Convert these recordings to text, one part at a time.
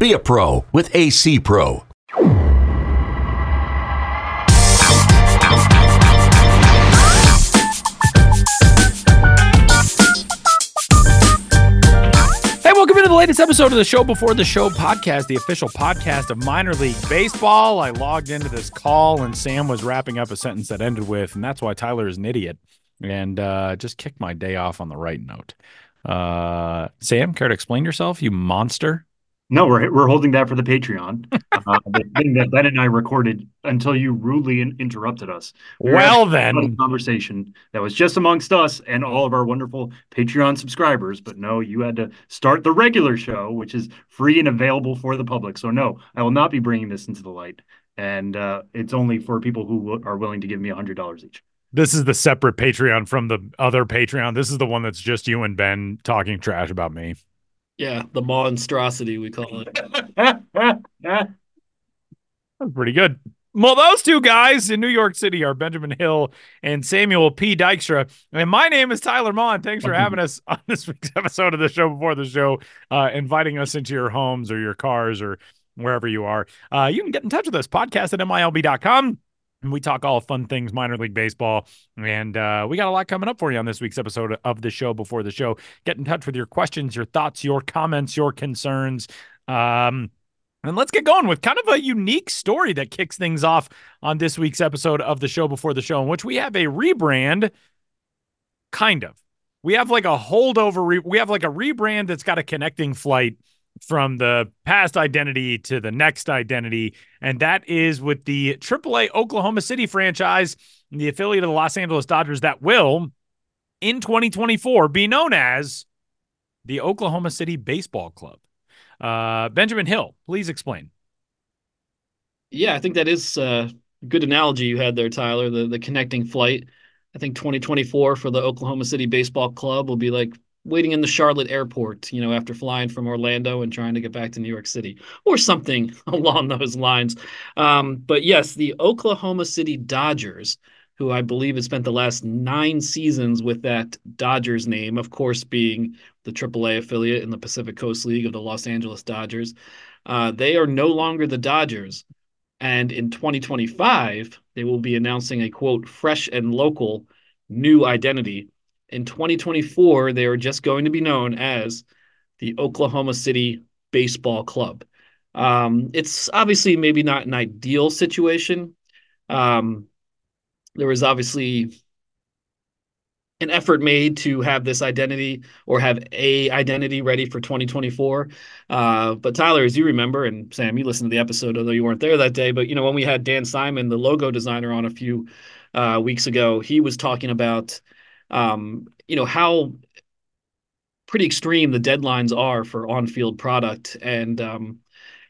Be a pro with AC Pro. Hey, welcome into the latest episode of the Show Before the Show podcast, the official podcast of minor league baseball. I logged into this call and Sam was wrapping up a sentence that ended with, and that's why Tyler is an idiot. And uh, just kicked my day off on the right note. Uh, Sam, care to explain yourself, you monster? No, we're we're holding that for the Patreon. Uh, the thing that Ben and I recorded until you rudely in- interrupted us. We Well, then. conversation that was just amongst us and all of our wonderful Patreon subscribers. But no, you had to start the regular show, which is free and available for the public. So no, I will not be bringing this into the light, and uh, it's only for people who w- are willing to give me a hundred dollars each. This is the separate Patreon from the other Patreon. This is the one that's just you and Ben talking trash about me. Yeah, the monstrosity we call it. That's pretty good. Well, those two guys in New York City are Benjamin Hill and Samuel P. Dykstra. And my name is Tyler Maun. Thanks for having us on this week's episode of the show before the show, uh, inviting us into your homes or your cars or wherever you are. Uh, you can get in touch with us, podcast at MILB.com. And we talk all fun things minor league baseball. And uh, we got a lot coming up for you on this week's episode of the show before the show. Get in touch with your questions, your thoughts, your comments, your concerns. Um, and let's get going with kind of a unique story that kicks things off on this week's episode of the show before the show, in which we have a rebrand, kind of. We have like a holdover, re- we have like a rebrand that's got a connecting flight from the past identity to the next identity. And that is with the AAA Oklahoma City franchise, the affiliate of the Los Angeles Dodgers, that will in 2024 be known as the Oklahoma City Baseball Club. Uh, Benjamin Hill, please explain. Yeah, I think that is a good analogy you had there, Tyler. The the connecting flight. I think 2024 for the Oklahoma City Baseball Club will be like waiting in the Charlotte airport, you know, after flying from Orlando and trying to get back to New York City or something along those lines. Um, but yes, the Oklahoma City Dodgers, who I believe has spent the last nine seasons with that Dodgers name, of course, being the AAA affiliate in the Pacific Coast League of the Los Angeles Dodgers. Uh, they are no longer the Dodgers. And in 2025, they will be announcing a quote, fresh and local new identity. In 2024, they are just going to be known as the Oklahoma City Baseball Club. Um, it's obviously maybe not an ideal situation. Um, there was obviously an effort made to have this identity or have a identity ready for 2024. Uh, but Tyler, as you remember, and Sam, you listened to the episode, although you weren't there that day. But you know, when we had Dan Simon, the logo designer, on a few uh, weeks ago, he was talking about, um, you know, how pretty extreme the deadlines are for on-field product, and um,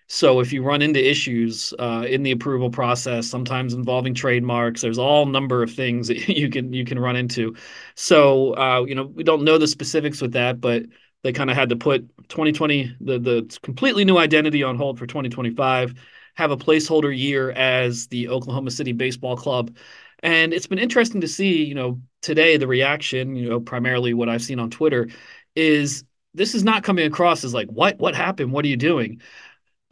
so if you run into issues uh, in the approval process, sometimes involving trademarks, there's all number of things that you can you can run into. So uh, you know we don't know the specifics with that, but they kind of had to put 2020 the the completely new identity on hold for 2025, have a placeholder year as the Oklahoma City Baseball Club, and it's been interesting to see you know today the reaction you know primarily what I've seen on Twitter is this is not coming across as like what what happened what are you doing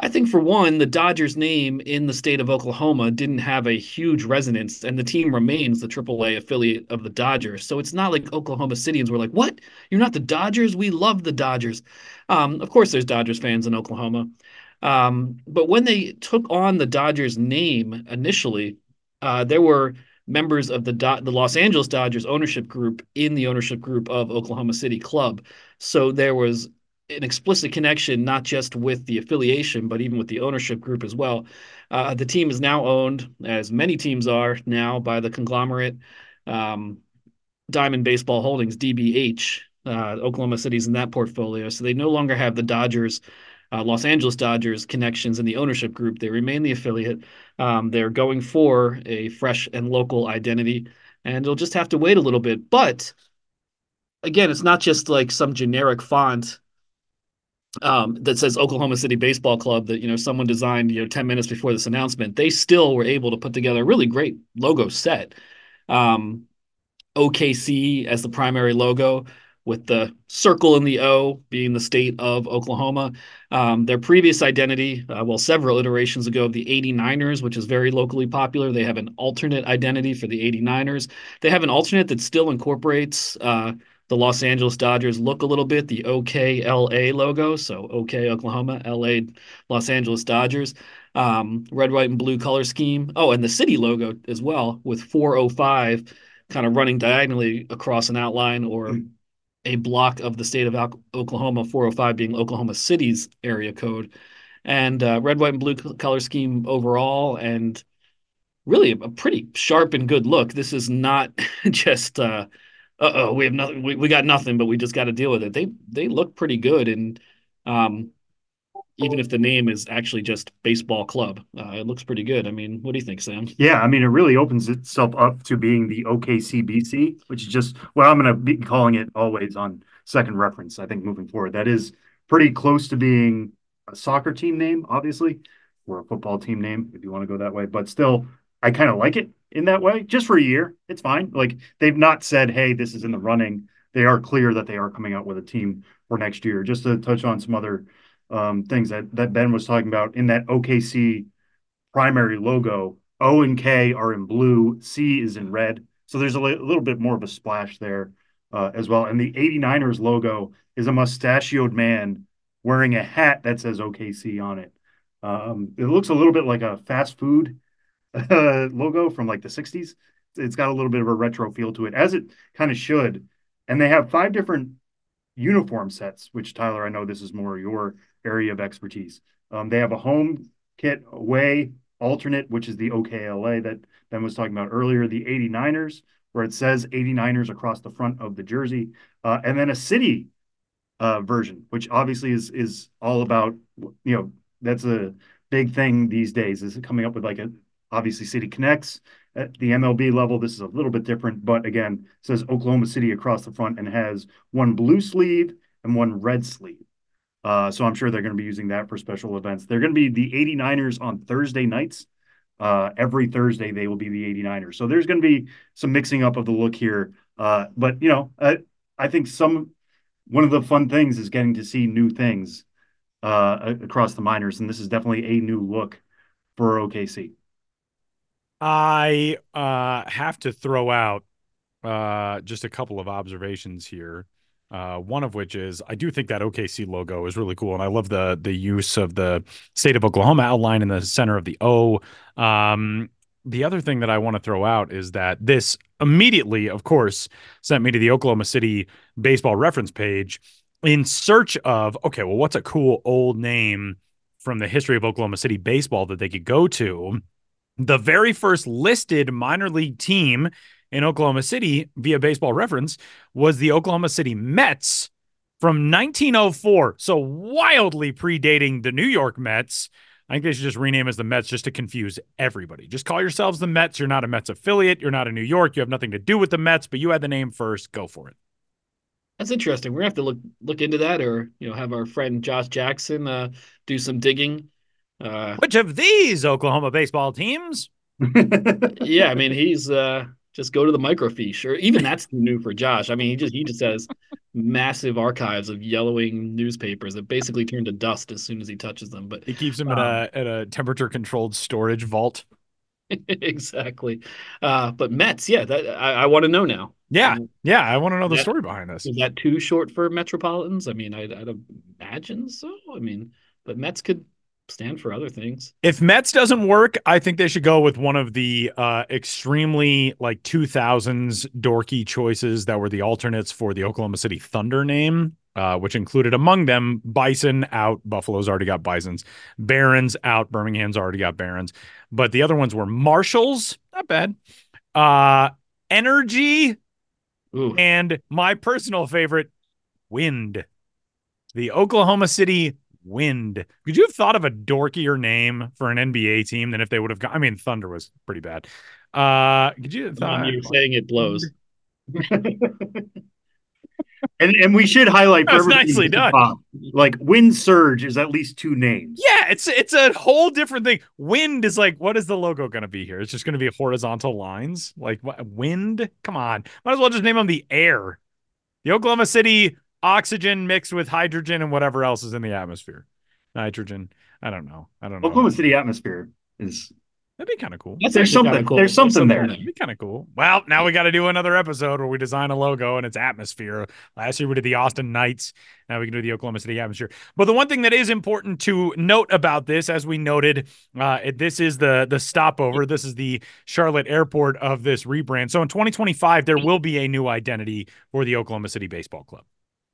I think for one, the Dodgers name in the state of Oklahoma didn't have a huge resonance, and the team remains the AAA affiliate of the Dodgers. So it's not like Oklahoma Cityans were like, "What? You're not the Dodgers? We love the Dodgers." Um, of course, there's Dodgers fans in Oklahoma, um, but when they took on the Dodgers name initially, uh, there were members of the Do- the Los Angeles Dodgers ownership group in the ownership group of Oklahoma City Club. So there was an explicit connection, not just with the affiliation, but even with the ownership group as well. Uh, the team is now owned, as many teams are now, by the conglomerate um, Diamond Baseball Holdings, DBH. Uh, Oklahoma City's in that portfolio. So they no longer have the Dodgers uh, Los Angeles Dodgers connections in the ownership group. They remain the affiliate. Um, they're going for a fresh and local identity, and it'll just have to wait a little bit. But again, it's not just like some generic font um, that says Oklahoma City Baseball Club that you know someone designed you know 10 minutes before this announcement. They still were able to put together a really great logo set. Um, OKC as the primary logo with the circle in the O being the state of Oklahoma. Um, their previous identity, uh, well, several iterations ago of the 89ers, which is very locally popular, they have an alternate identity for the 89ers. They have an alternate that still incorporates uh, the Los Angeles Dodgers look a little bit, the OKLA logo. So OK Oklahoma, LA Los Angeles Dodgers. Um, red, white, and blue color scheme. Oh, and the city logo as well with 405 kind of running diagonally across an outline or a block of the state of Oklahoma, 405 being Oklahoma City's area code. And uh, red, white, and blue color scheme overall. And really a pretty sharp and good look. This is not just. Uh, oh, we have nothing. We, we got nothing, but we just got to deal with it. They they look pretty good, and um, even if the name is actually just baseball club, uh, it looks pretty good. I mean, what do you think, Sam? Yeah, I mean, it really opens itself up to being the OKCBC, which is just what I'm going to be calling it always on second reference. I think moving forward, that is pretty close to being a soccer team name, obviously, or a football team name if you want to go that way. But still, I kind of like it in that way, just for a year. It's fine. Like they've not said, "Hey, this is in the running." They are clear that they are coming out with a team for next year. Just to touch on some other um, things that that Ben was talking about in that OKC primary logo, O and K are in blue, C is in red. So there's a, li- little bit more of a splash there uh, as well. And the 89ers logo is a mustachioed man wearing a hat that says OKC on it. Um, it looks a little bit like a fast food uh, logo from like the 60s. It's got a little bit of a retro feel to it, as it kind of should. And they have five different uniform sets, which Tyler, I know this is more your area of expertise. Um, they have a home kit, away alternate, which is the OKLA that Ben was talking about earlier, the 89ers, where it says 89ers across the front of the jersey, uh, and then a city uh, version, which obviously is is all about you know that's a big thing these days is coming up with like a obviously City Connects at the MLB level. This is a little bit different, but again, says Oklahoma City across the front and has one blue sleeve and one red sleeve. Uh, so I'm sure they're going to be using that for special events. They're going to be the 89ers on Thursday nights. Uh, every Thursday they will be the 89ers. So there's going to be some mixing up of the look here. Uh, but you know, I, I think some one of the fun things is getting to see new things uh, across the minors, and this is definitely a new look for OKC. I uh, have to throw out uh, just a couple of observations here. Uh, one of which is I do think that OKC logo is really cool, and I love the the use of the state of Oklahoma outline in the center of the O. Um, the other thing that I want to throw out is that this immediately, of course, sent me to the Oklahoma City baseball reference page in search of okay, well, what's a cool old name from the history of Oklahoma City baseball that they could go to? The very first listed minor league team in Oklahoma City via baseball reference was the Oklahoma City Mets from 1904. So wildly predating the New York Mets. I think they should just rename as the Mets just to confuse everybody. Just call yourselves the Mets. You're not a Mets affiliate. You're not in New York. You have nothing to do with the Mets, but you had the name first. Go for it. That's interesting. We're gonna have to look look into that, or you know, have our friend Josh Jackson uh, do some digging. Uh, Which of these Oklahoma baseball teams? yeah, I mean, he's uh, just go to the microfiche. Or even that's new for josh. I mean he just he just has massive archives of yellowing newspapers that basically turn to dust as soon as he touches them but he keeps them um, at a at a temperature controlled storage vault. Exactly. Uh, but mets yeah that i, I want to know now. Yeah um, yeah i want to know the that, story behind this. is that too short for metropolitans? I mean I, i'd imagine so. I mean but mets could stand for other things. If Mets doesn't work, I think they should go with one of the uh, extremely like 2000s dorky choices that were the alternates for the Oklahoma City Thunder name. Uh, which included among them Bison out. Buffalo's already got Bisons. Barons out. Birmingham's already got Barons. But the other ones were Marshalls, not bad. Uh, Energy, Ooh. and my personal favorite, Wind. The Oklahoma City Wind. Could you have thought of a dorkier name for an NBA team than if they would have got? I mean, Thunder was pretty bad. Uh, could you? Have thought, you're saying it blows. and and we should highlight for That's nicely done. Top, like wind surge is at least two names. Yeah, it's it's a whole different thing. Wind is like, what is the logo going to be here? It's just going to be horizontal lines. Like what, wind? Come on, might as well just name them the air. The Oklahoma City oxygen mixed with hydrogen and whatever else is in the atmosphere. Nitrogen. I don't know. I don't know. Oklahoma City atmosphere is That'd be kind of cool. That's There's actually kinda something- cool. there's something there. That'd be kind of cool. Well, now we got to do another episode where we design a logo and its atmosphere. Last year we did the Austin Knights. Now we can do the Oklahoma City atmosphere. But the one thing that is important to note about this, as we noted, uh, it- this is the the stopover. This is the Charlotte Airport of this rebrand. So in 2025, there will be a new identity for the Oklahoma City Baseball Club.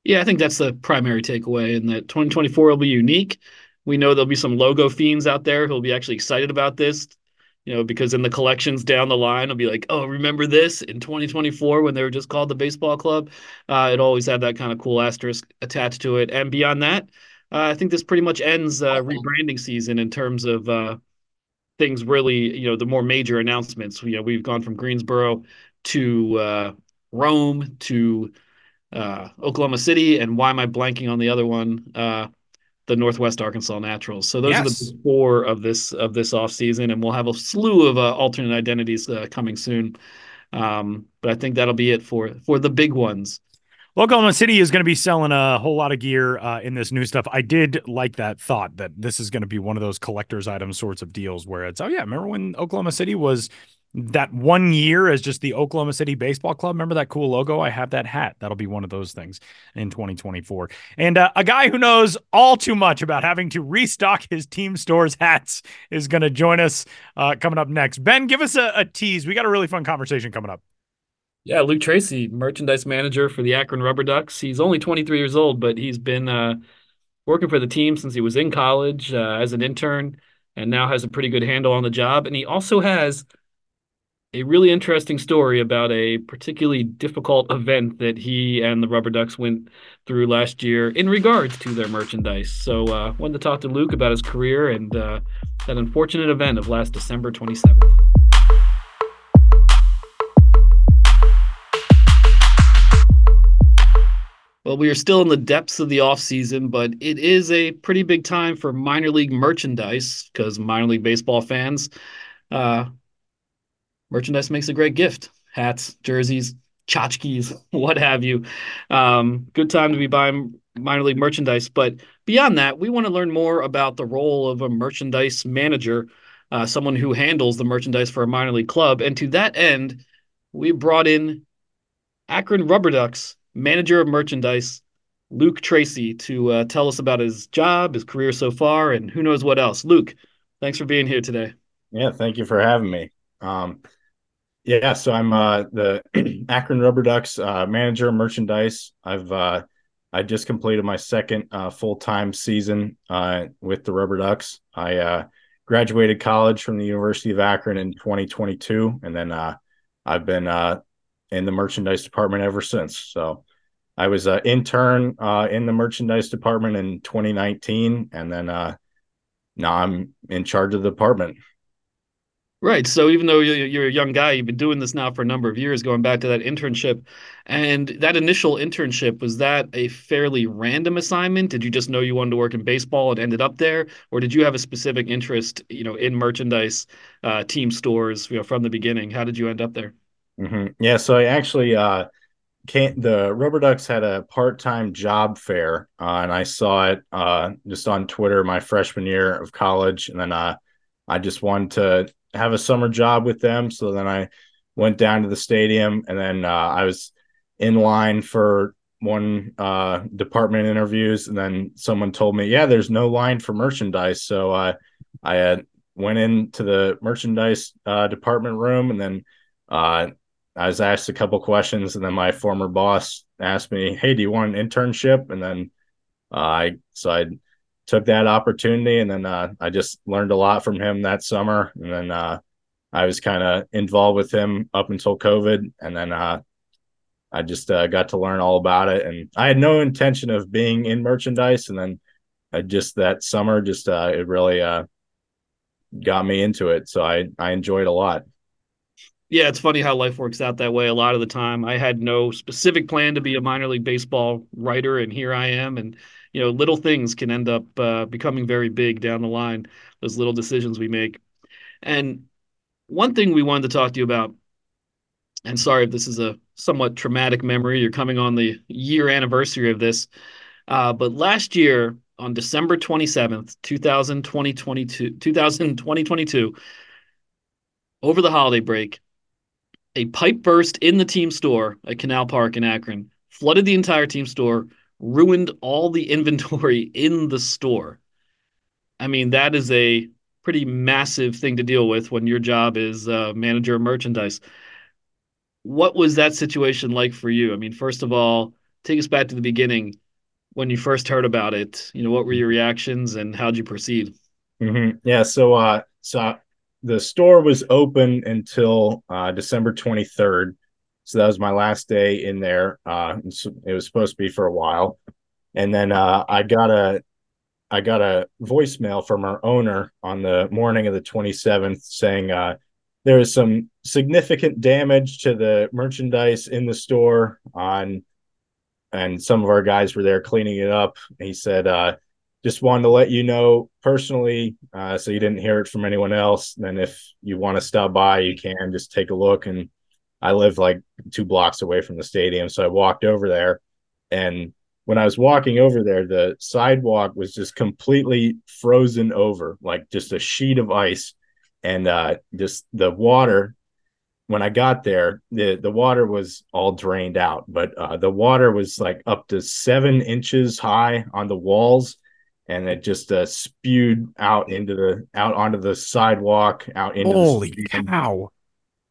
Yeah, I think that's the primary takeaway, and that 2024 will be unique. We know there'll be some logo fiends out there who'll be actually excited about this, you know, because in the collections down the line, it'll be like, oh, remember this in 2024 when they were just called the baseball club? Uh, it always had that kind of cool asterisk attached to it. And beyond that, uh, I think this pretty much ends uh, rebranding season in terms of uh, things really, you know, the more major announcements. You know, we've gone from Greensboro to uh, Rome to uh, Oklahoma City, and why am I blanking on the other one? Uh, the Northwest Arkansas Naturals. So those are the four of this of this off season, and we'll have a slew of uh, alternate identities uh, coming soon. Um, but I think that'll be it for for the big ones. Oklahoma City is going to be selling a whole lot of gear uh, in this new stuff. I did like that thought that this is going to be one of those collector's item sorts of deals where it's, oh, yeah, remember when Oklahoma City was that one year as just the Oklahoma City Baseball Club? Remember that cool logo? I have that hat. That'll be one of those things in 2024. And uh, a guy who knows all too much about having to restock his team stores hats is going to join us uh, coming up next. Ben, give us a, a tease. We got a really fun conversation coming up. Yeah, Luke Trese, merchandise manager for the Akron Rubber Ducks. He's only 23 years old, but he's been uh, working for the team since he was in college uh, as an intern and now has a pretty good handle on the job. And he also has a really interesting story about a particularly difficult event that he and the Rubber Ducks went through last year in regards to their merchandise. So, uh, wanted to talk to Luke about his career and uh, that unfortunate event of last December 27th. Well, we are still in the depths of the offseason, but it is a pretty big time for minor league merchandise because minor league baseball fans, uh, merchandise makes a great gift. Hats, jerseys, tchotchkes, what have you. Um, good time to be buying minor league merchandise. But beyond that, we want to learn more about the role of a merchandise manager, uh, someone who handles the merchandise for a minor league club. And to that end, we brought in Akron Rubber Ducks manager of merchandise, Luke Trese, to uh, tell us about his job, his career so far, and who knows what else. Luke, thanks for being here today. Yeah, thank you for having me. Um, yeah, so I'm uh, the Akron Rubber Ducks uh, manager of merchandise. I've uh, I just completed my second uh, full time season uh, with the Rubber Ducks. I uh, graduated college from the University of Akron in 2022, and then I've been in the merchandise department ever since. So I was an intern in the merchandise department in 2019, and then now I'm in charge of the department. Right. So even though you're, a young guy, you've been doing this now for a number of years, going back to that internship. And that initial internship, was that a fairly random assignment? Did you just know you wanted to work in baseball and ended up there? Or did you have a specific interest, you know, in merchandise, uh, team stores, you know, from the beginning? How did you end up there? hmm Yeah, so I actually uh came the Rubber Ducks had a part-time job fair, uh, and I saw it uh just on Twitter my freshman year of college, and then uh I just wanted to have a summer job with them. So then I went down to the stadium, and then uh, I was in line for one uh department interviews, and then someone told me, "Yeah, there's no line for merchandise." So uh, I had went into the merchandise uh, department room, and then uh, I was asked a couple questions, and then my former boss asked me, "Hey, do you want an internship?" And then uh, I so I took that opportunity, and then uh, I just learned a lot from him that summer, and then uh, I was kind of involved with him up until COVID, and then uh, I just uh, got to learn all about it. And I had no intention of being in merchandise, and then I just that summer just uh, it really uh, got me into it. So I I enjoyed a lot. Yeah, it's funny how life works out that way a lot of the time. I had no specific plan to be a minor league baseball writer, and here I am. And you know, little things can end up uh, becoming very big down the line. Those little decisions we make. And one thing we wanted to talk to you about, and sorry if this is a somewhat traumatic memory. You're coming on the year anniversary of this, uh, but last year on December 27th, 2022, 2022, over the holiday break, a pipe burst in the team store at Canal Park in Akron, flooded the entire team store, ruined all the inventory in the store. I mean, that is a pretty massive thing to deal with when your job is uh, manager of merchandise. What was that situation like for you? I mean, first of all, take us back to the beginning when you first heard about it. You know, what were your reactions and how'd you proceed? Mm-hmm. Yeah, so uh, so the store was open until uh, December 23rd. So that was my last day in there. Uh, it was supposed to be for a while, and then uh, I got a I got a voicemail from our owner on the morning of the 27th saying uh, there was some significant damage to the merchandise in the store on, and some of our guys were there cleaning it up. He said, uh, just wanted to let you know personally, uh, so you didn't hear it from anyone else. Then, if you want to stop by, you can just take a look. And I live like two blocks away from the stadium, so I walked over there. And when I was walking over there, the sidewalk was just completely frozen over, like just a sheet of ice, and uh, just the water. When I got there, the the water was all drained out, but uh, the water was like up to seven inches high on the walls and it just uh, spewed out into the out onto the sidewalk out into holy the cow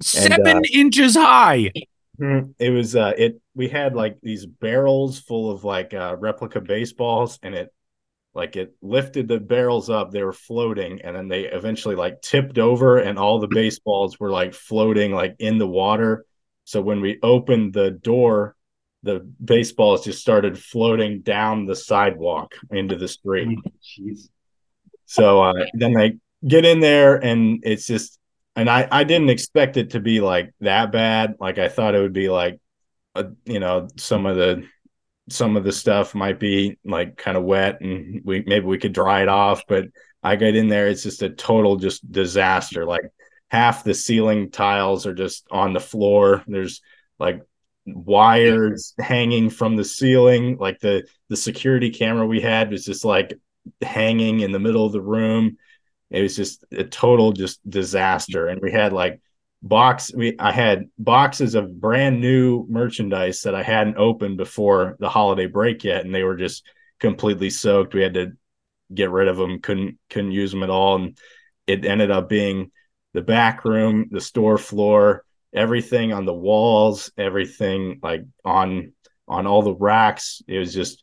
seven uh, inches high hmm, it was uh it we had like these barrels full of like uh replica baseballs and it like it lifted the barrels up they were floating and then they eventually like tipped over and all the baseballs were like floating like in the water so when we opened the door the baseballs just started floating down the sidewalk into the street. Jeez. So uh, then I get in there and it's just, and I, I didn't expect it to be like that bad. Like I thought it would be like, a, you know, some of the, some of the stuff might be like kind of wet and we, maybe we could dry it off, but I get in there. It's just a total just disaster. Like half the ceiling tiles are just on the floor. There's like wires hanging from the ceiling like the the security camera we had was just like hanging in the middle of the room it was just a total just disaster and we had like box we i had boxes of brand new merchandise that i hadn't opened before the holiday break yet and they were just completely soaked we had to get rid of them couldn't couldn't use them at all and it ended up being the back room the store floor everything on the walls, everything like on on all the racks. It was just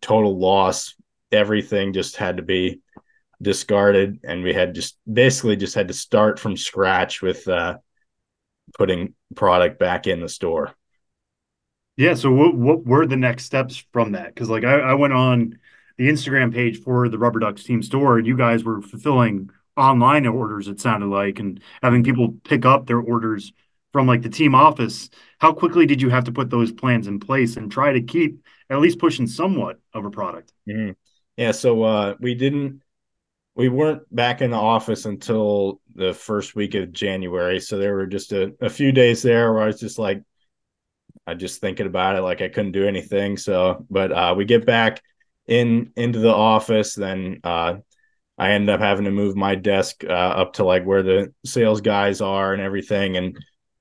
total loss. Everything just had to be discarded, and we had just basically just had to start from scratch with uh, putting product back in the store. Yeah. So what what were the next steps from that? Because like I, I went on the Instagram page for the Rubber Ducks team store, and you guys were fulfilling online orders. It sounded like, and having people pick up their orders from like the team office, how quickly did you have to put those plans in place and try to keep at least pushing somewhat of a product? Mm-hmm. Yeah, so uh, we didn't, we weren't back in the office until the first week of January. So there were just a, a few days there where I was just like, I just thinking about it, like I couldn't do anything. So, but uh, we get back in into the office, then uh, I ended up having to move my desk uh, up to like where the sales guys are and everything, and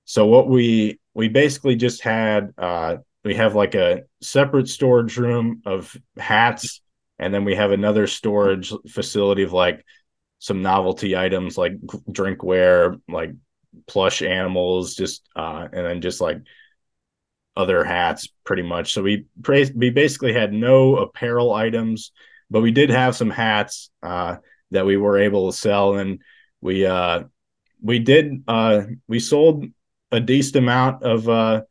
so what we we basically just had uh, we have like a separate storage room of hats, and then we have another storage facility of like some novelty items like drinkware, like plush animals, just uh, and then just like other hats, pretty much. So we we basically had no apparel items, but we did have some hats uh, that we were able to sell, and we uh, we did uh, we sold a decent amount of uh,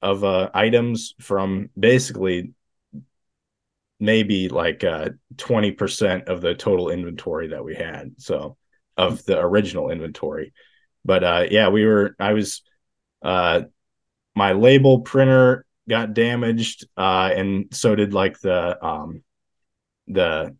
of uh, items from basically maybe like uh 20% of the total inventory that we had. So of the original inventory. But uh yeah, we were I was uh my label printer got damaged uh and so did like the um the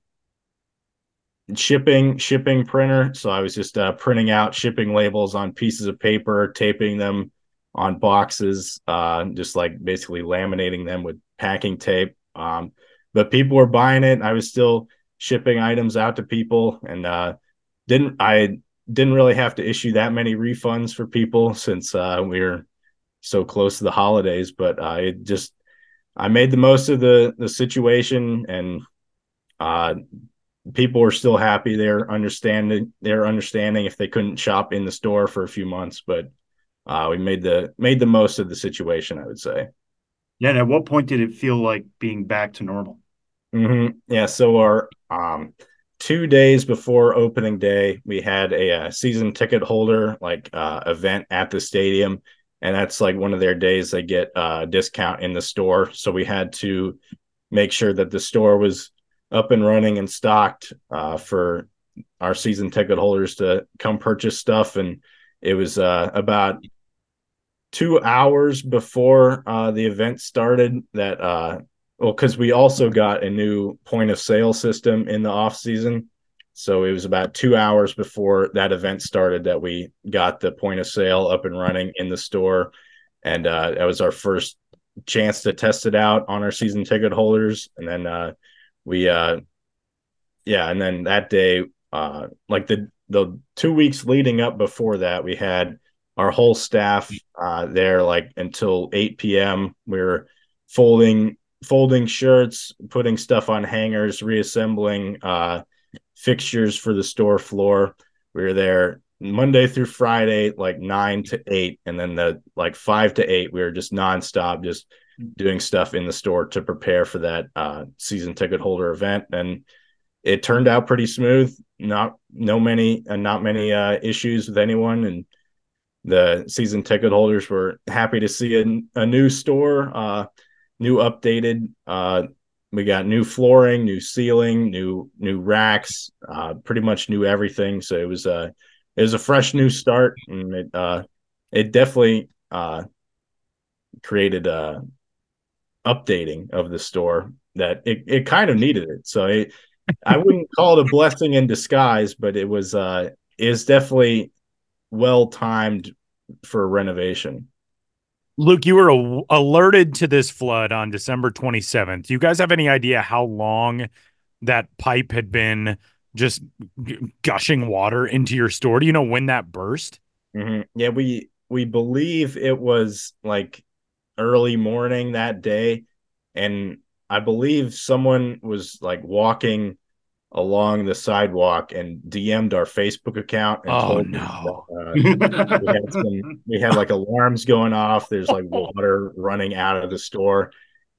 shipping shipping printer so i was just uh, printing out shipping labels on pieces of paper taping them on boxes uh just like basically laminating them with packing tape um but people were buying it i was still shipping items out to people and uh didn't i didn't really have to issue that many refunds for people since uh we were so close to the holidays but i just i made the most of the the situation and uh people are still happy. They're understanding. They're understanding if they couldn't shop in the store for a few months, but uh, we made the made the most of the situation. I would say. Yeah. And at what point did it feel like being back to normal? Mm-hmm. Yeah. So our um, two days before opening day, we had a, a uh, season ticket holder like uh, event at the stadium, and that's like one of their days they get uh, a discount in the store. So we had to make sure that the store was up and running and stocked uh, for our season ticket holders to come purchase stuff. And it was uh, about two hours before uh, the event started that, uh, well, because we also got a new point of sale system in the off season. So it was about two hours before that event started that we got the point of sale up and running in the store. And uh, that was our first chance to test it out on our season ticket holders. And then uh, we uh yeah and then that day uh like the the two weeks leading up before that we had our whole staff uh there like until 8 p.m we were folding folding shirts putting stuff on hangers reassembling uh fixtures for the store floor. We were there monday through friday like 9 to 8 and then the like 5 to 8 we were just nonstop just doing stuff in the store to prepare for that uh, season ticket holder event, and it turned out pretty smooth. Not no many uh, not many uh, issues with anyone, and the season ticket holders were happy to see a, a new store, uh, new updated. Uh, we got new flooring, new ceiling, new new racks, uh, pretty much new everything. So it was a it was a fresh new start, and it uh, it definitely uh, created a updating of the store that it, it kind of needed it. So it, I wouldn't call it a blessing in disguise, but it was uh is definitely well timed for renovation. Luke, you were a- alerted to this flood on December 27th. Do you guys have any idea how long that pipe had been just gushing water into your store? Do you know when that burst? Mm-hmm. Yeah, we we believe it was like early morning that day and i believe someone was like walking along the sidewalk and DM'd our Facebook account. And oh no! That, uh, we, had some, we had like alarms going off. There's like water running out of the store,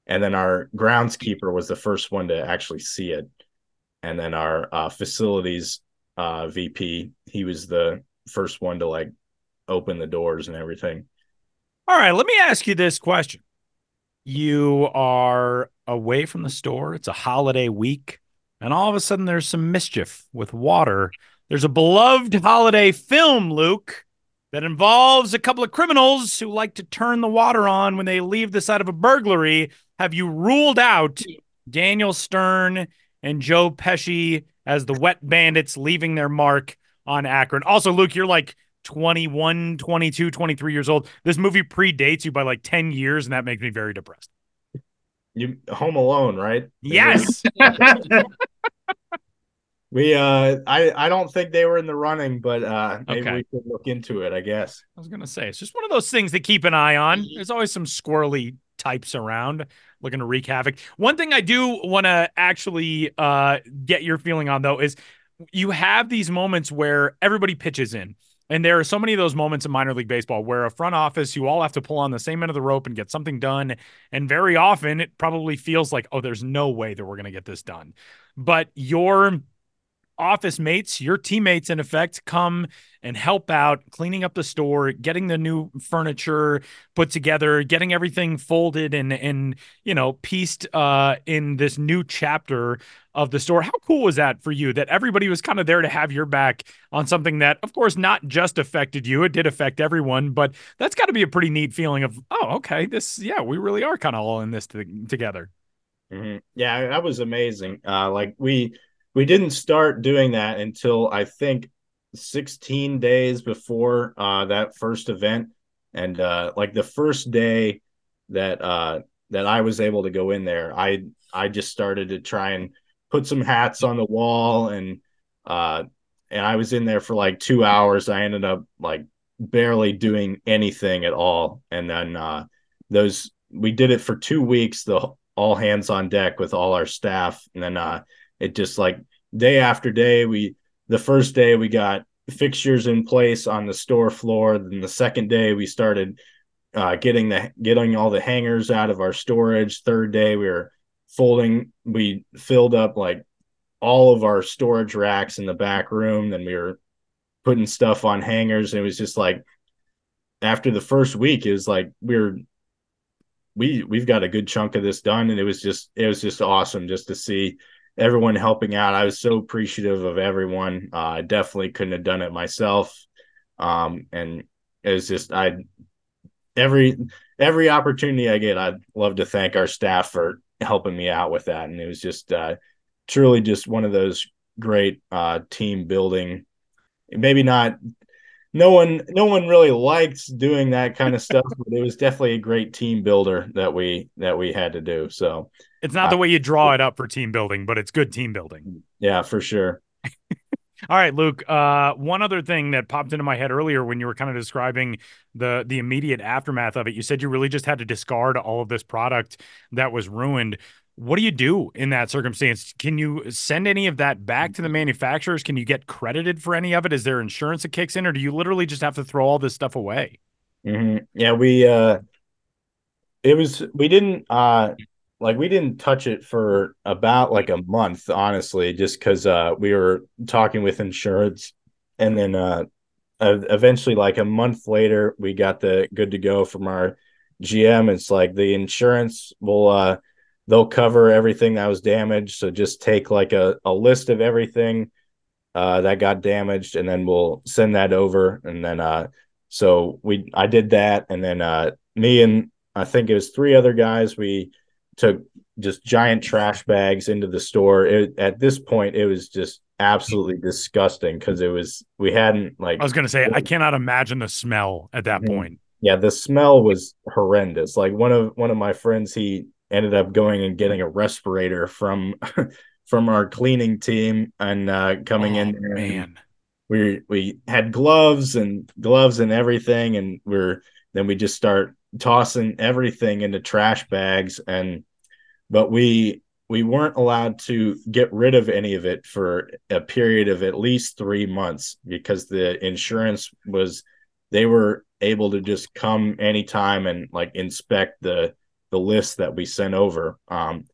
and then our groundskeeper was the first one to actually see it, and then our uh, facilities uh, VP he was the first one to like open the doors and everything. All right, let me ask you this question. You are away from the store, it's a holiday week, and all of a sudden there's some mischief with water. There's a beloved holiday film, Luke, that involves a couple of criminals who like to turn the water on when they leave the site of a burglary. Have you ruled out Daniel Stern and Joe Pesci as the wet bandits leaving their mark on Akron? Also, Luke, you're like 21, 22, 23 years old. This movie predates you by like 10 years, and that makes me very depressed. You Home Alone, right? Yes. we uh I I don't think they were in the running, but uh maybe Okay. we could look into it, I guess. I was gonna say it's just one of those things to keep an eye on. There's always some squirrely types around looking to wreak havoc. One thing I do want to actually uh, get your feeling on though is you have these moments where everybody pitches in. And there are so many of those moments in minor league baseball where a front office, you all have to pull on the same end of the rope and get something done. And very often it probably feels like, oh, there's no way that we're going to get this done. But your office mates, your teammates, in effect, come and help out cleaning up the store, getting the new furniture put together, getting everything folded and and you know pieced uh, in this new chapter of the store. How cool was that for you? That everybody was kind of there to have your back on something that, of course, not just affected you; it did affect everyone. But that's got to be a pretty neat feeling of, oh, okay, this, yeah, we really are kind of all in this to, together. Mm-hmm. Yeah, that was amazing. Uh, like we we didn't start doing that until I think 16 days before uh, that first event, and uh, like the first day that uh, that I was able to go in there, I I just started to try and put some hats on the wall and uh and I was in there for like two hours. I ended up like barely doing anything at all. And then uh those we did it for two weeks, the all hands on deck with all our staff. And then uh it just like day after day, we the first day we got fixtures in place on the store floor. Then the second day we started uh, getting the getting all the hangers out of our storage. Third day we were folding we filled up like all of our storage racks in the back room then we were putting stuff on hangers and it was just like after the first week it was like we are we we've got a good chunk of this done and it was just it was just awesome just to see everyone helping out i was so appreciative of everyone uh, i definitely couldn't have done it myself um, and it was just i every every opportunity i get i'd love to thank our staff for helping me out with that. And it was just uh, truly just one of those great uh, team building. Maybe not. No one, no one really likes doing that kind of stuff, but it was definitely a great team builder that we that we had to do. So it's not the uh, way you draw it up for team building, but it's good team building. Yeah, for sure. All right, Luke. Uh, one other thing that popped into my head earlier when you were kind of describing the the immediate aftermath of it, you said you really just had to discard all of this product that was ruined. What do you do in that circumstance? Can you send any of that back to the manufacturers? Can you get credited for any of it? Is there insurance that kicks in, or do you literally just have to throw all this stuff away? Mm-hmm. Yeah, we uh, it was we didn't uh like we didn't touch it for about like a month honestly just because uh we were talking with insurance and then uh eventually like a month later we got the good to go from our gm it's like the insurance will uh they'll cover everything that was damaged so just take like a, a list of everything uh that got damaged and then we'll send that over and then uh so we i did that and then uh me and i think it was three other guys we took just giant trash bags into the store. It, at this point, it was just absolutely disgusting because it was we hadn't like. I was gonna say I cannot imagine the smell at that mm-hmm. point. Yeah, the smell was horrendous. Like one of one of my friends, he ended up going and getting a respirator from from our cleaning team and uh, coming oh, in. Man, we we had gloves and gloves and everything, and we're then we just start tossing everything into trash bags and but we we weren't allowed to get rid of any of it for a period of at least three months because the insurance was they were able to just come anytime and like inspect the the list that we sent over um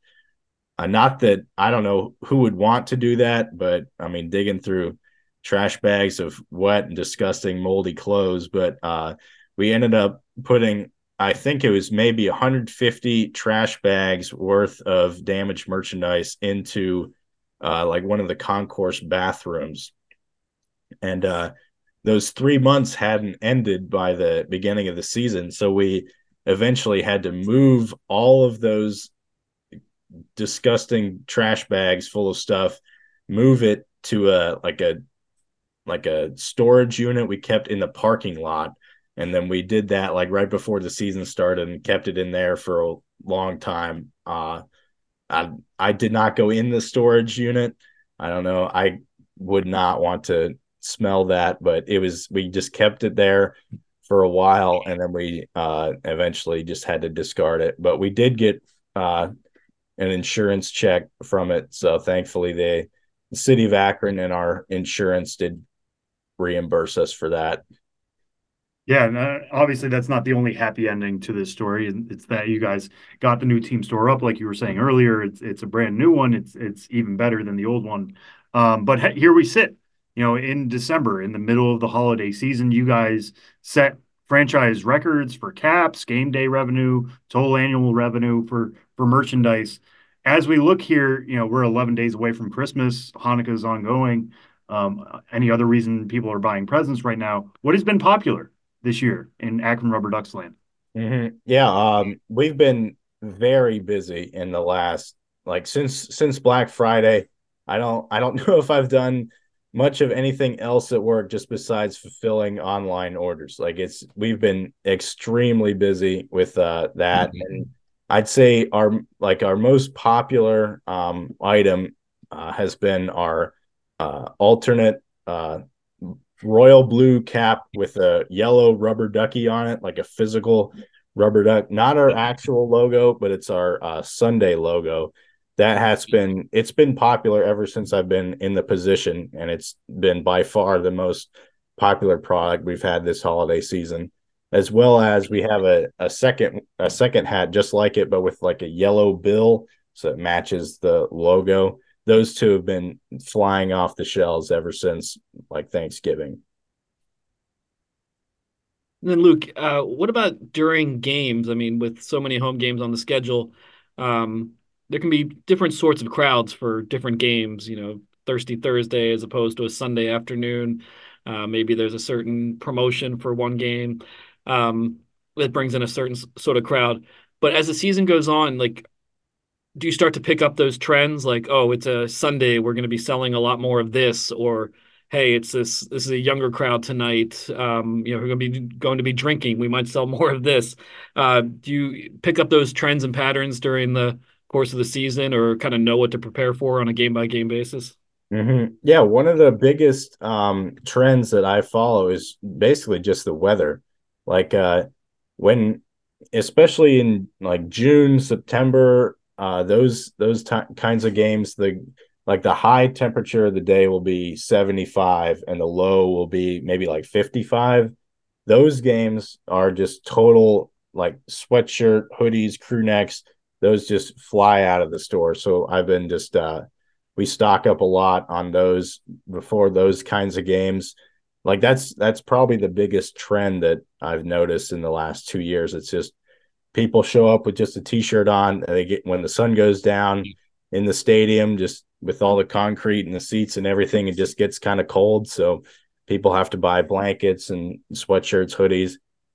uh, not that i don't know who would want to do that but i mean digging through trash bags of wet and disgusting moldy clothes but uh we ended up putting I think it was maybe 150 trash bags worth of damaged merchandise into uh, like one of the concourse bathrooms. And uh, those three months hadn't ended by the beginning of the season. So we eventually had to move all of those disgusting trash bags full of stuff, move it to a like a like a storage unit we kept in the parking lot and then we did that like right before the season started and kept it in there for a long time. Uh, I I did not go in the storage unit. I don't know. I would not want to smell that, but it was we just kept it there for a while and then we uh, eventually just had to discard it. But we did get uh, an insurance check from it, so thankfully they the city of Akron and our insurance did reimburse us for that. Yeah, and uh, obviously that's not the only happy ending to this story. It's that you guys got the new team store up, like you were saying earlier. It's it's a brand new one. It's it's even better than the old one. Um, but he- here we sit, you know, in December, in the middle of the holiday season. You guys set franchise records for caps, game day revenue, total annual revenue for for merchandise. As we look here, you know, we're 11 days away from Christmas. Hanukkah is ongoing. Um, any other reason people are buying presents right now? What has been popular this year in Akron Rubber Ducks land? Mm-hmm. Yeah, um, we've been very busy in the last like since since Black Friday. I don't I don't know if I've done much of anything else at work just besides fulfilling online orders. Like it's we've been extremely busy with uh, that, mm-hmm. and I'd say our like our most popular um, item uh, has been our uh, alternate uh, royal blue cap with a yellow rubber ducky on it, like a physical rubber duck, not our actual logo, but it's our uh, Sunday logo. That has been it's been popular ever since I've been in the position, and it's been by far the most popular product we've had this holiday season. As well as we have a, a second a second hat just like it, but with like a yellow bill, so it matches the logo. Those two have been flying off the shelves ever since like Thanksgiving. And then Luke, uh, what about during games? I mean, with so many home games on the schedule, um, there can be different sorts of crowds for different games. You know, Thirsty Thursday as opposed to a Sunday afternoon. Uh, maybe there's a certain promotion for one game um, that brings in a certain sort of crowd. But as the season goes on, like, do you start to pick up those trends? Like, oh, it's a Sunday, we're going to be selling a lot more of this, or hey, it's this this is a younger crowd tonight. Um, you know, we're going to be going to be drinking. We might sell more of this. Uh, do you pick up those trends and patterns during the course of the season, or kind of know what to prepare for on a game by game basis? Mm-hmm. Yeah, one of the biggest um, trends that I follow is basically just the weather. Like uh, when, especially in like June, September, uh, those those t- kinds of games, the like the high temperature of the day will be 75 and the low will be maybe like 55 those games are just total like sweatshirt hoodies crew necks those just fly out of the store so i've been just uh we stock up a lot on those before those kinds of games like that's that's probably the biggest trend that i've noticed in the last two years it's just people show up with just a t-shirt on and they get when the sun goes down in the stadium just with all the concrete and the seats and everything, it just gets kind of cold. So people have to buy blankets and sweatshirts, hoodies.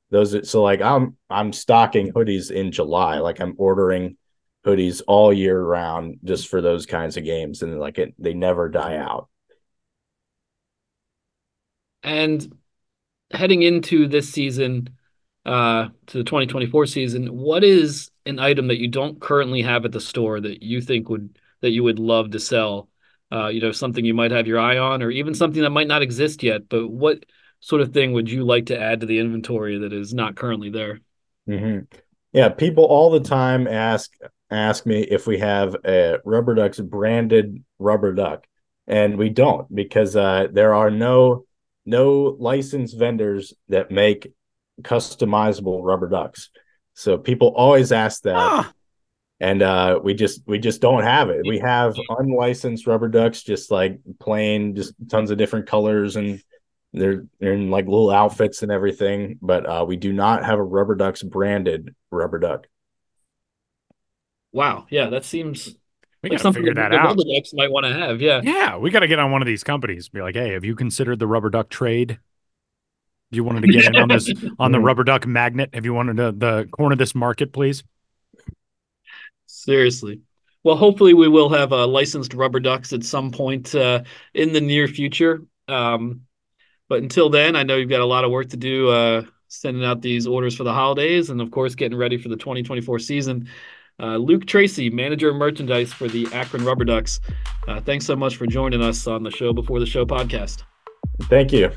Those are, so like I'm I'm stocking hoodies in July. Like I'm ordering hoodies all year round just for those kinds of games, and like it they never die out. And heading into this season, uh, to the 2024 season, what is an item that you don't currently have at the store that you think would that you would love to sell? Uh, you know, something you might have your eye on, or even something that might not exist yet. But what sort of thing would you like to add to the inventory that is not currently there? Mm-hmm. Yeah, people all the time ask ask me if we have a RubberDucks branded rubber duck, and we don't because uh, there are no no licensed vendors that make customizable rubber ducks. So people always ask that. Ah and uh, we just we just don't have it. We have unlicensed rubber ducks, just like plain, just tons of different colors, and they're they're in like little outfits and everything. But uh, we do not have a rubber ducks branded rubber duck. Wow, yeah, that seems we like gotta figure that, that out. Rubber ducks might want to have, yeah, yeah. We got to get on one of these companies. Be like, hey, have you considered the rubber duck trade? If you wanted to get in on this on the rubber duck magnet, have you wanted to the corner this market, please? Seriously. Well, hopefully we will have uh, licensed rubber ducks at some point uh, in the near future. Um, but until then, I know you've got a lot of work to do uh, sending out these orders for the holidays and, of course, getting ready for the 2024 season. Uh, Luke Trese, manager of merchandise for the Akron RubberDucks. Uh, thanks so much for joining us on the Show Before the Show podcast. Thank you.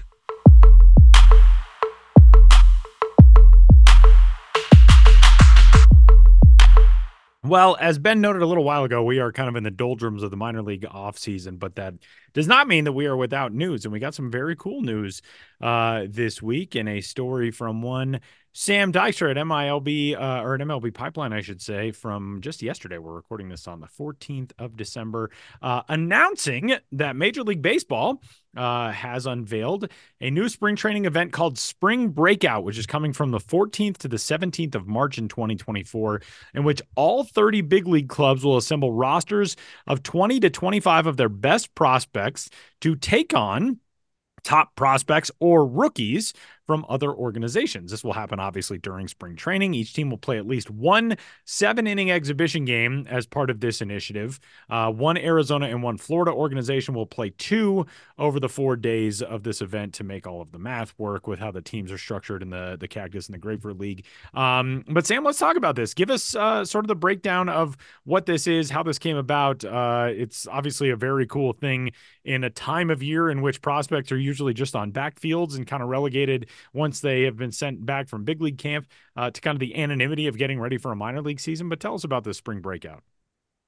Well, as Ben noted a little while ago, we are kind of in the doldrums of the minor league offseason, but that does not mean that we are without news. And we got some very cool news uh, this week in a story from one Sam Dykstra at MILB uh, or at MLB Pipeline, I should say, from just yesterday. We're recording this on the 14th of December, uh, announcing that Major League Baseball uh, has unveiled a new spring training event called Spring Breakout, which is coming from the 14th to the 17th of March in 2024, in which all 30 big league clubs will assemble rosters of 20 to 25 of their best prospects to take on top prospects or rookies from other organizations. This will happen obviously during spring training. Each team will play at least one seven inning exhibition game as part of this initiative. Uh, one Arizona and one Florida organization will play two over the four days of this event to make all of the math work with how the teams are structured in the, the Cactus and the Grapefruit League. Um, but Sam, let's talk about this. Give us uh, sort of the breakdown of what this is, how this came about. Uh, it's obviously a very cool thing in a time of year in which prospects are usually just on backfields and kind of relegated once they have been sent back from big league camp uh, to kind of the anonymity of getting ready for a minor league season. But tell us about this spring breakout.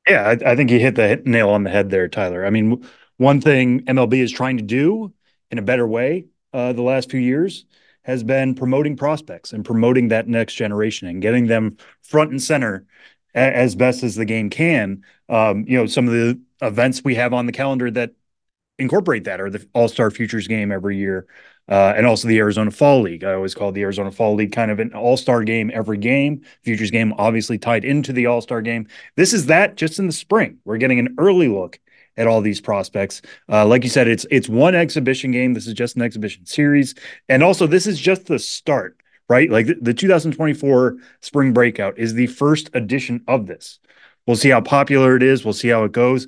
Yeah, I, I think you hit the nail on the head there, Tyler. I mean, one thing MLB is trying to do in a better way uh, the last few years has been promoting prospects and promoting that next generation and getting them front and center as best as the game can. Um, you know, some of the events we have on the calendar that incorporate that or the All Star Futures game every year uh, and also the Arizona Fall League. I always call the Arizona Fall League kind of an all star game every game. Futures game obviously tied into the all star game. This is that just in the spring. We're getting an early look at all these prospects. Uh, like you said, it's it's one exhibition game. This is just an exhibition series, and also this is just the start, right? Like the, the 2024 spring breakout is the first edition of this. We'll see how popular it is. We'll see how it goes.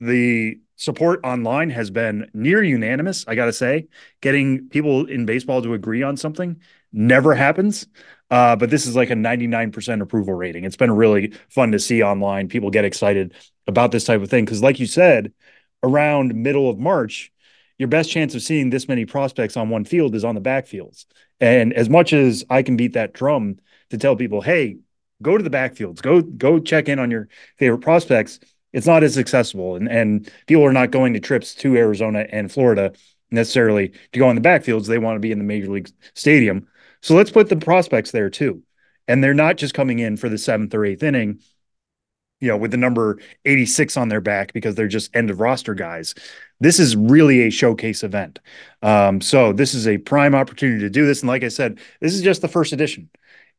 The support online has been near unanimous. I got to say, getting people in baseball to agree on something never happens. Uh, but this is like a 99% approval rating. It's been really fun to see online. People get excited about this type of thing because, like you said, around middle of March, your best chance of seeing this many prospects on one field is on the backfields. And as much as I can beat that drum to tell people, hey, go to the backfields, go go check in on your favorite prospects it's not as accessible and, and people are not going to trips to Arizona and Florida necessarily to go on the backfields. They want to be in the major league stadium. So let's put the prospects there too. And they're not just coming in for the seventh or eighth inning, you know, with the number 86 on their back because they're just end of roster guys. This is really a showcase event. Um, so this is a prime opportunity to do this. And like I said, this is just the first edition.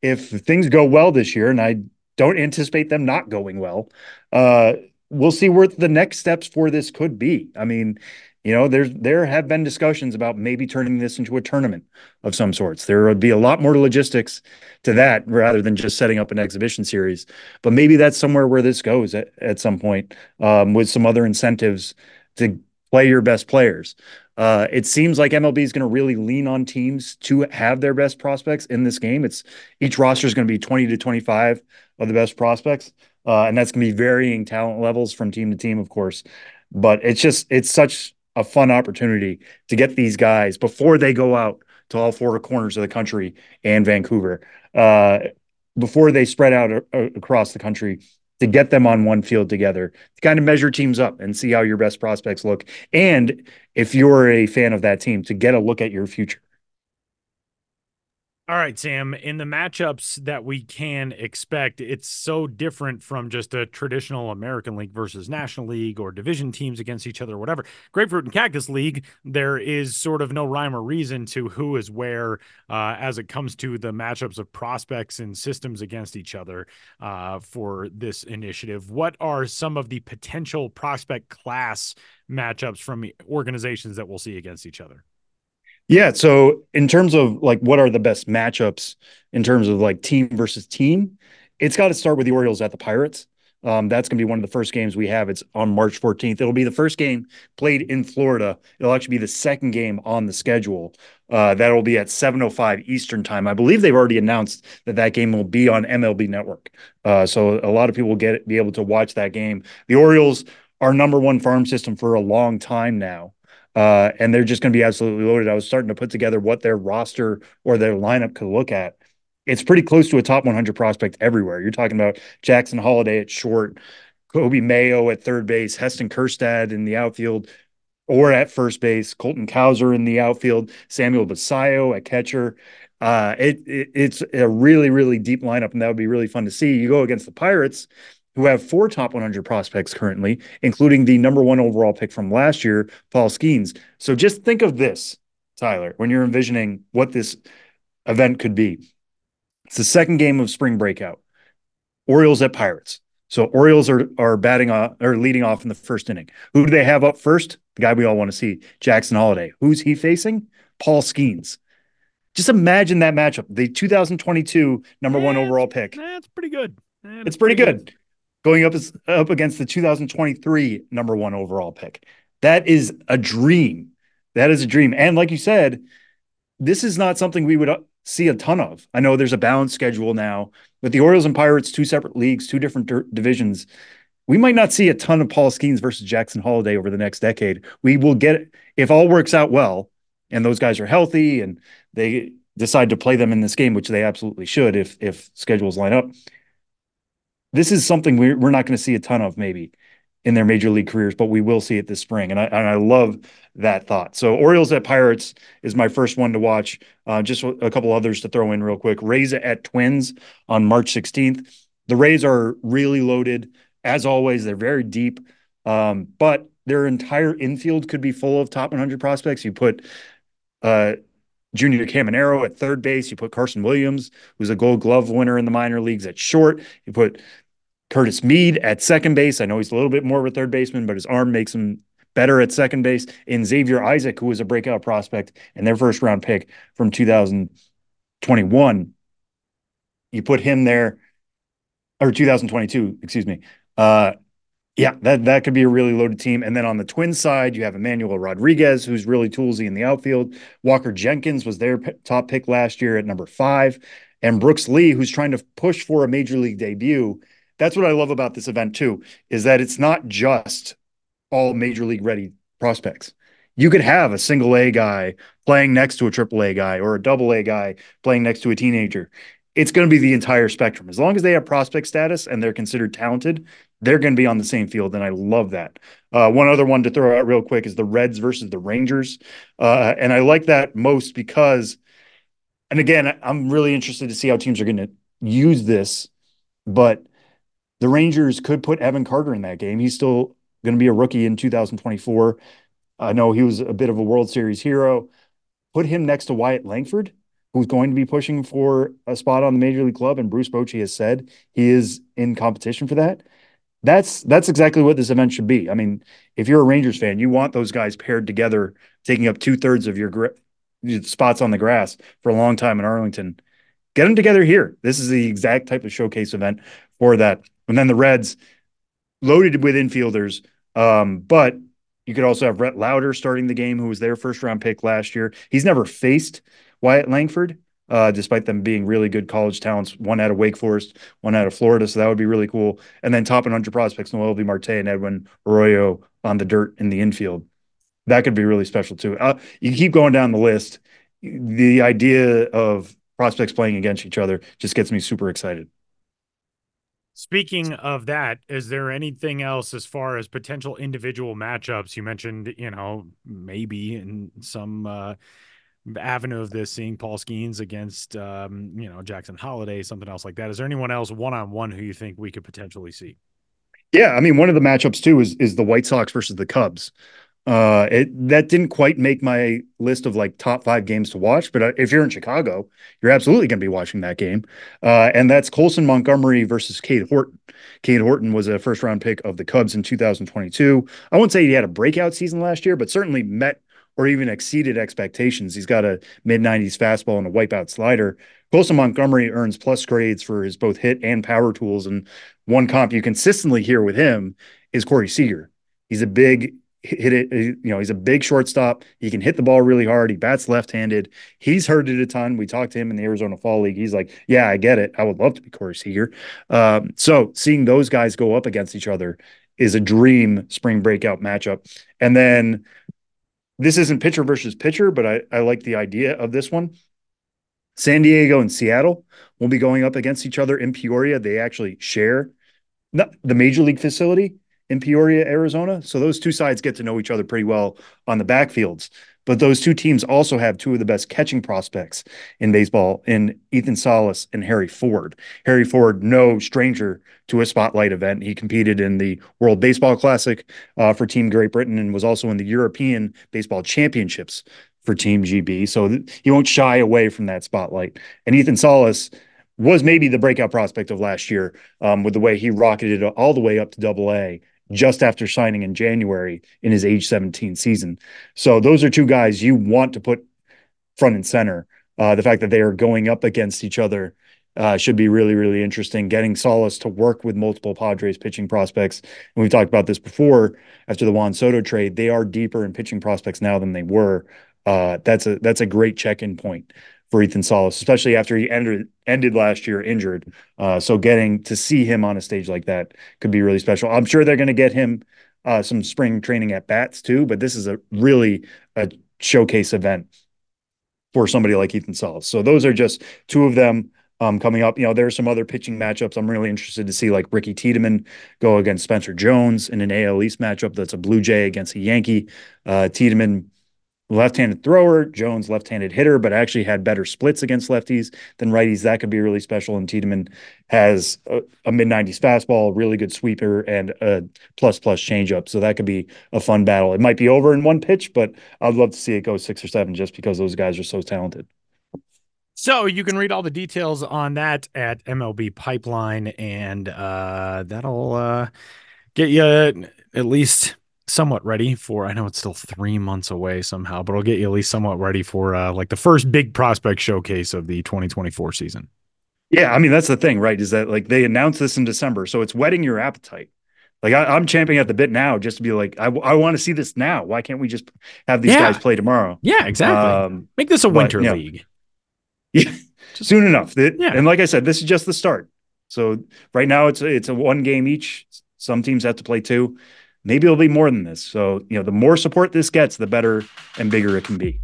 If things go well this year, and I don't anticipate them not going well, uh, we'll see where the next steps for this could be. I mean, you know, there's there have been discussions about maybe turning this into a tournament of some sorts. There would be a lot more logistics to that rather than just setting up an exhibition series. But maybe that's somewhere where this goes at, at some point um, with some other incentives to play your best players. Uh, it seems like MLB is going to really lean on teams to have their best prospects in this game. It's each roster is going to be 20 to 25 of the best prospects. Uh, and that's going to be varying talent levels from team to team, of course. But it's just, it's such a fun opportunity to get these guys before they go out to all four corners of the country and Vancouver, uh, before they spread out a- across the country to get them on one field together to kind of measure teams up and see how your best prospects look. And if you're a fan of that team, to get a look at your future. All right, Sam, in the matchups that we can expect, it's so different from just a traditional American League versus National League or division teams against each other, or whatever. Grapefruit and Cactus League, there is sort of no rhyme or reason to who is where uh, as it comes to the matchups of prospects and systems against each other uh, for this initiative. What are some of the potential prospect class matchups from organizations that we'll see against each other? Yeah. So in terms of like what are the best matchups in terms of like team versus team, it's got to start with the Orioles at the Pirates. Um, that's going to be one of the first games we have. It's on March 14th. It'll be the first game played in Florida. It'll actually be the second game on the schedule. Uh, that'll be at 7:05 Eastern time. I believe they've already announced that that game will be on MLB Network. Uh, so a lot of people will get be able to watch that game. The Orioles are number one farm system for a long time now. Uh, and they're just going to be absolutely loaded. I was starting to put together what their roster or their lineup could look at. It's pretty close to a top 100 prospect everywhere. You're talking about Jackson Holliday at short, Coby Mayo at third base, Heston Kjerstad in the outfield or at first base, Colton Cowser in the outfield, Samuel Basallo at catcher. Uh, it, it, it's a really really deep lineup, and that would be really fun to see. You go against the Pirates, who have four top 100 prospects currently, including the number one overall pick from last year, Paul Skenes. So just think of this, Tyler, when you're envisioning what this event could be. It's the second game of spring breakout. Orioles at Pirates. So Orioles are are batting off or leading off in the first inning. Who do they have up first? The guy we all want to see, Jackson Holliday. Who's he facing? Paul Skenes. Just imagine that matchup. The 2022 number one overall pick. That's pretty good. That's it's pretty, good. Going up up against the 2023 number one overall pick. That is a dream. That is a dream. And like you said, this is not something we would uh, see a ton of. I know there's a balanced schedule now, but the Orioles and Pirates, two separate leagues, two different divisions. We might not see a ton of Paul Skenes versus Jackson Holliday over the next decade. We will get if all works out well and those guys are healthy and they decide to play them in this game, which they absolutely should if if schedules line up. This is something we're, we're not going to see a ton of maybe in their major league careers, but we will see it this spring. And I, and I love that thought. So Orioles at Pirates is my first one to watch. Uh, just a couple others to throw in real quick. Rays at Twins on March 16th. The Rays are really loaded. As always, they're very deep, um, but their entire infield could be full of top 100 prospects. You put uh, Junior Caminero at third base. You put Carson Williams, who's a gold glove winner in the minor leagues, at short. You put Curtis Mead at second base. I know he's a little bit more of a third baseman, but his arm makes him better at second base. And Xavier Isaac, who was a breakout prospect and their first round pick from 2021. You put him there, or 2022, excuse me. Uh, yeah, that that could be a really loaded team. And then on the twin side, you have Emmanuel Rodriguez, who's really toolsy in the outfield. Walker Jenkins was their p- top pick last year at number five, and Brooks Lee, who's trying to push for a major league debut. That's what I love about this event too, is that it's not just all major league ready prospects. You could have a single A guy playing next to a triple A guy or a double A guy playing next to a teenager. It's going to be the entire spectrum. As long as they have prospect status and they're considered talented, they're going to be on the same field, and I love that. Uh, one other one to throw out real quick is the Reds versus the Rangers, uh, and I like that most because, and again, I'm really interested to see how teams are going to use this, but the Rangers could put Evan Carter in that game. He's still going to be a rookie in 2024. I know he was a bit of a World Series hero. Put him next to Wyatt Langford, who's going to be pushing for a spot on the major league club, and Bruce Bochy has said he is in competition for that that's that's exactly what this event should be. I mean, if you're a Rangers fan, you want those guys paired together, taking up two thirds of your spots on the grass for a long time in Arlington. Get them together here. This is the exact type of showcase event for that. And then the Reds, loaded with infielders, um, but you could also have Rhett Lowder starting the game, who was their first round pick last year. He's never faced Wyatt Langford, uh, despite them being really good college talents, one out of Wake Forest, one out of Florida. So that would be really cool. And then top 100 prospects, Noel Noelvi Marte and Edwin Arroyo on the dirt in the infield. That could be really special too. Uh, you keep going down the list. The idea of prospects playing against each other just gets me super excited. Speaking of that, is there anything else as far as potential individual matchups? You mentioned, you know, maybe in some uh, avenue of this, seeing Paul Skenes against, um, you know, Jackson Holliday, something else like that. Is there anyone else one on one who you think we could potentially see? Yeah, I mean, one of the matchups too is is the White Sox versus the Cubs. Uh, it that didn't quite make my list of like top five games to watch, but uh, if you're in Chicago, you're absolutely going to be watching that game. Uh, and that's Colson Montgomery versus Cade Horton. Cade Horton was a first round pick of the Cubs in 2022. I won't say he had a breakout season last year, but certainly met or even exceeded expectations. He's got a mid 90s fastball and a wipeout slider. Colson Montgomery earns plus grades for his both hit and power tools. And one comp you consistently hear with him is Corey Seager. He's a big hit it, you know, he's a big shortstop. He can hit the ball really hard. He bats left handed. He's heard it a ton. We talked to him in the Arizona Fall League. He's like, Yeah, I get it. I would love to be Corey Seager. Um, so seeing those guys go up against each other is a dream spring breakout matchup. And then this isn't pitcher versus pitcher, but I, I like the idea of this one. San Diego and Seattle will be going up against each other in Peoria. They actually share the major league facility in Peoria, Arizona. So those two sides get to know each other pretty well on the backfields. But those two teams also have two of the best catching prospects in baseball in Ethan Salas and Harry Ford. Harry Ford, no stranger to a spotlight event. He competed in the World Baseball Classic uh, for Team Great Britain and was also in the European Baseball Championships for Team GB. So th- he won't shy away from that spotlight. And Ethan Salas was maybe the breakout prospect of last year um, with the way he rocketed all the way up to double A just after signing in January in his age 17 season. So those are two guys you want to put front and center. Uh, the fact that they are going up against each other uh, should be really, really interesting. Getting Salas to work with multiple Padres pitching prospects. And we've talked about this before after the Juan Soto trade. They are deeper in pitching prospects now than they were. Uh, that's a that's a great check-in point for Ethan Salas, especially after he ended ended last year injured. Uh, so getting to see him on a stage like that could be really special. I'm sure they're going to get him uh, some spring training at bats too, but this is a really a showcase event for somebody like Ethan Salas. So those are just two of them um, coming up. You know, there are some other pitching matchups I'm really interested to see, like Ricky Tiedemann go against Spencer Jones in an AL East matchup that's a Blue Jay against a Yankee. Uh, Tiedemann left-handed thrower, Jones left-handed hitter, but actually had better splits against lefties than righties. That could be really special. And Tiedemann has a, a mid-90s fastball, really good sweeper, and a plus-plus changeup. So that could be a fun battle. It might be over in one pitch, but I'd love to see it go six or seven just because those guys are so talented. So you can read all the details on that at MLB Pipeline, and uh, that'll uh, get you at least somewhat ready for. I know it's still three months away somehow, but i'll get you at least somewhat ready for uh, like the first big prospect showcase of the 2024 season. Yeah, I mean that's the thing, right? Is that like they announced this in December, so it's whetting your appetite. Like I, am champing at the bit now, just to be like, I, I want to see this now. Why can't we just have these yeah. guys play tomorrow? Yeah, exactly. Um, Make this a but, winter league. Yeah, just, soon enough. It, yeah, and like I said, this is just the start. So right now it's it's a one game each. Some teams have to play two maybe it'll be more than this. So, you know, the more support this gets, the better and bigger it can be.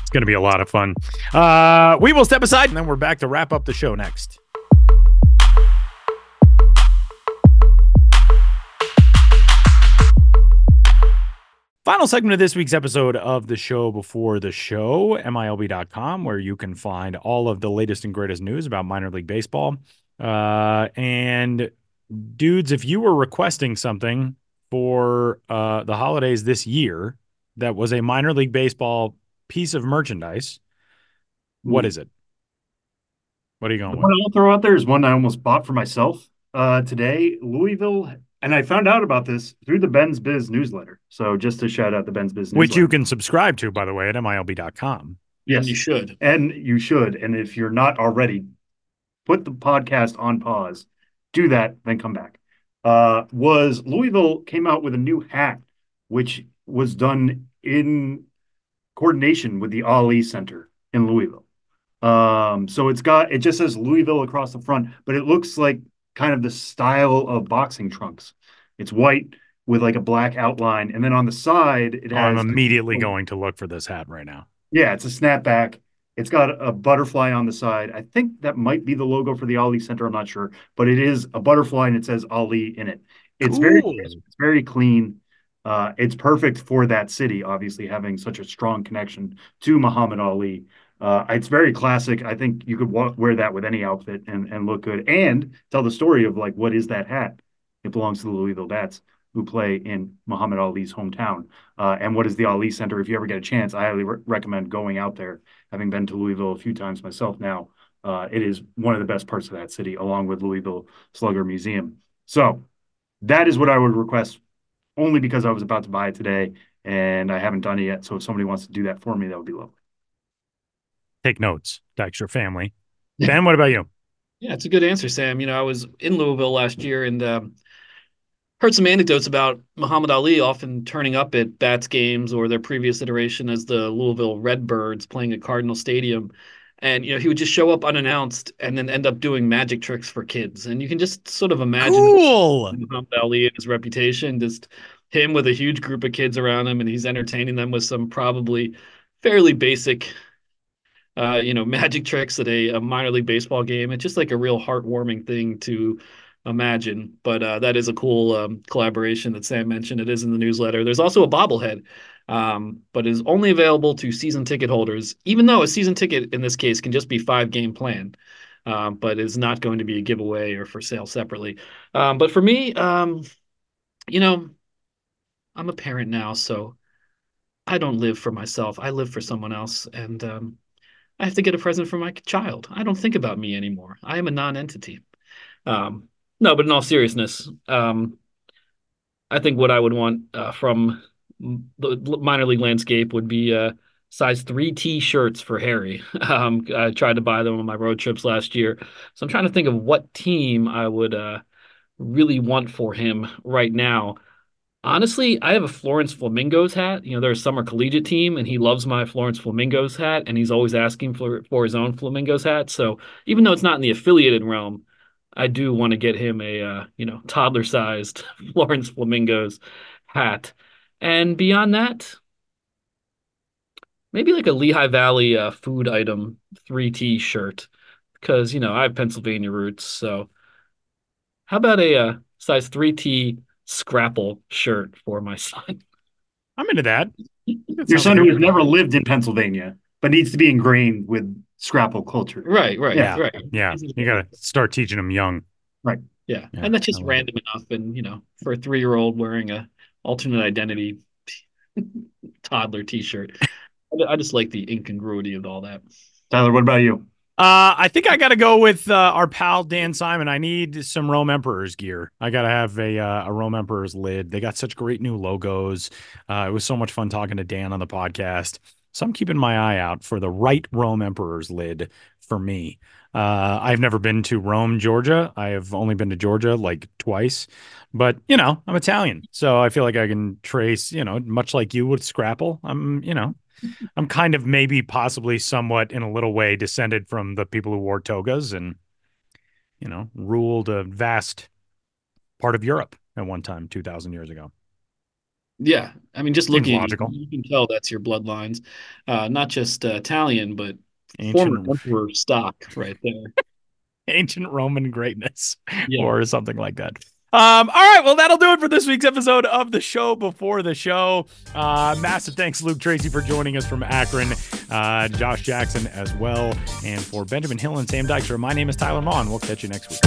It's going to be a lot of fun. Uh, we will step aside and then we're back to wrap up the show next. Final segment of this week's episode of the show before the show, MILB.com, where you can find all of the latest and greatest news about minor league baseball. Uh, and dudes, if you were requesting something for uh, the holidays this year that was a minor league baseball piece of merchandise. What is it? What are you going the with? I'll throw out there is one I almost bought for myself uh, today. Louisville, and I found out about this through the Ben's Biz newsletter. So just to shout out the Ben's Biz, which you can subscribe to, by the way, at milb.com. Yes, you should, and you should. And if you're not already, put the podcast on pause. Do that, then come back uh, was Louisville came out with a new hat, which was done in coordination with the Ali Center in Louisville. Um, so it's got it just says Louisville across the front, but it looks like kind of the style of boxing trunks. It's white with like a black outline, and then on the side it has. I'm immediately the, going to look for this hat right now. Yeah, it's a snapback. It's got a butterfly on the side. I think that might be the logo for the Ali Center. I'm not sure, but it is a butterfly and it says Ali in it. It's cool. very it's very clean. Uh, it's perfect for that city, obviously having such a strong connection to Muhammad Ali. Uh, it's very classic. I think you could wear that with any outfit and, and look good and tell the story of like what is that hat? It belongs to the Louisville Bats who play in Muhammad Ali's hometown. Uh, and what is the Ali Center? If you ever get a chance, I highly re- recommend going out there. Having been to Louisville a few times myself now, uh, it is one of the best parts of that city, along with Louisville Slugger Museum. So that is what I would request, only because I was about to buy it today and I haven't done it yet. So if somebody wants to do that for me, that would be lovely. Take notes, Dykstra family. Ben, what about you? Yeah, it's a good answer, Sam. You know, I was in Louisville last year and um, heard some anecdotes about Muhammad Ali often turning up at Bats games or their previous iteration as the Louisville Redbirds playing at Cardinal Stadium. And you know, he would just show up unannounced and then end up doing magic tricks for kids. And you can just sort of imagine cool. Muhammad Ali and his reputation, just him with a huge group of kids around him, and he's entertaining them with some probably fairly basic uh, you know, magic tricks at a, a minor league baseball game. It's just like a real heartwarming thing to imagine. But uh, that is a cool um, collaboration that Sam mentioned. It is in the newsletter. There's also a bobblehead um, but is only available to season ticket holders, even though a season ticket in this case can just be five game plan. Um, but is not going to be a giveaway or for sale separately. Um, but for me, um, you know, I'm a parent now, so I don't live for myself. I live for someone else, and I have to get a present for my child. I don't think about me anymore. I am a non-entity. Um, no, but in all seriousness, um, I think what I would want uh, from the minor league landscape would be uh, size 3T shirts for Harry. Um, I tried to buy them on my road trips last year. So I'm trying to think of what team I would uh, really want for him right now. Honestly, I have a Florence Flamingos hat. You know, they're a summer collegiate team, and he loves my Florence Flamingos hat, and he's always asking for, for his own Flamingos hat. So even though it's not in the affiliated realm, I do want to get him a uh, you know toddler sized Florence Flamingos hat. And beyond that, maybe like a Lehigh Valley uh, food item 3T shirt because you know I have Pennsylvania roots. So how about a uh, size 3T scrapple shirt for my son? I'm into that. Your son who has never lived in Pennsylvania but needs to be ingrained with scrapple culture. Right, right, Yeah. right. Yeah, you got to start teaching them young. Yeah. Yeah, and that's just I love random enough. And you know, for a three year old wearing a alternate identity toddler t shirt, I, I just like the incongruity of all that. Tyler, what about you? Uh, I think I got to go with uh, our pal Dan Simon. I need some Rome Emperors gear. I got to have a uh, a Rome Emperors lid. They got such great new logos. Uh, it was so much fun talking to Dan on the podcast. So I'm keeping my eye out for the right Rome Emperors lid for me. Uh, I've never been to Rome, Georgia. I have only been to Georgia like twice, but you know, I'm Italian, so I feel like I can trace. You know, much like you with Scrapple. I'm, you know, I'm kind of maybe possibly somewhat in a little way descended from the people who wore togas and you know ruled a vast part of Europe at one time 2000 years ago. Yeah, I mean, just looking, logical. you can tell that's your bloodlines, uh, not just uh, Italian, but Ancient former emperor stock right there. ancient Roman greatness Yeah. or something like that. Um, all right, well, that'll do it for this week's episode of the show before the show. Uh, massive thanks, Luke Trese, for joining us from Akron, uh, Josh Jackson as well, and for Benjamin Hill and Sam Dykstra. My name is Tyler Maun. We'll catch you next week.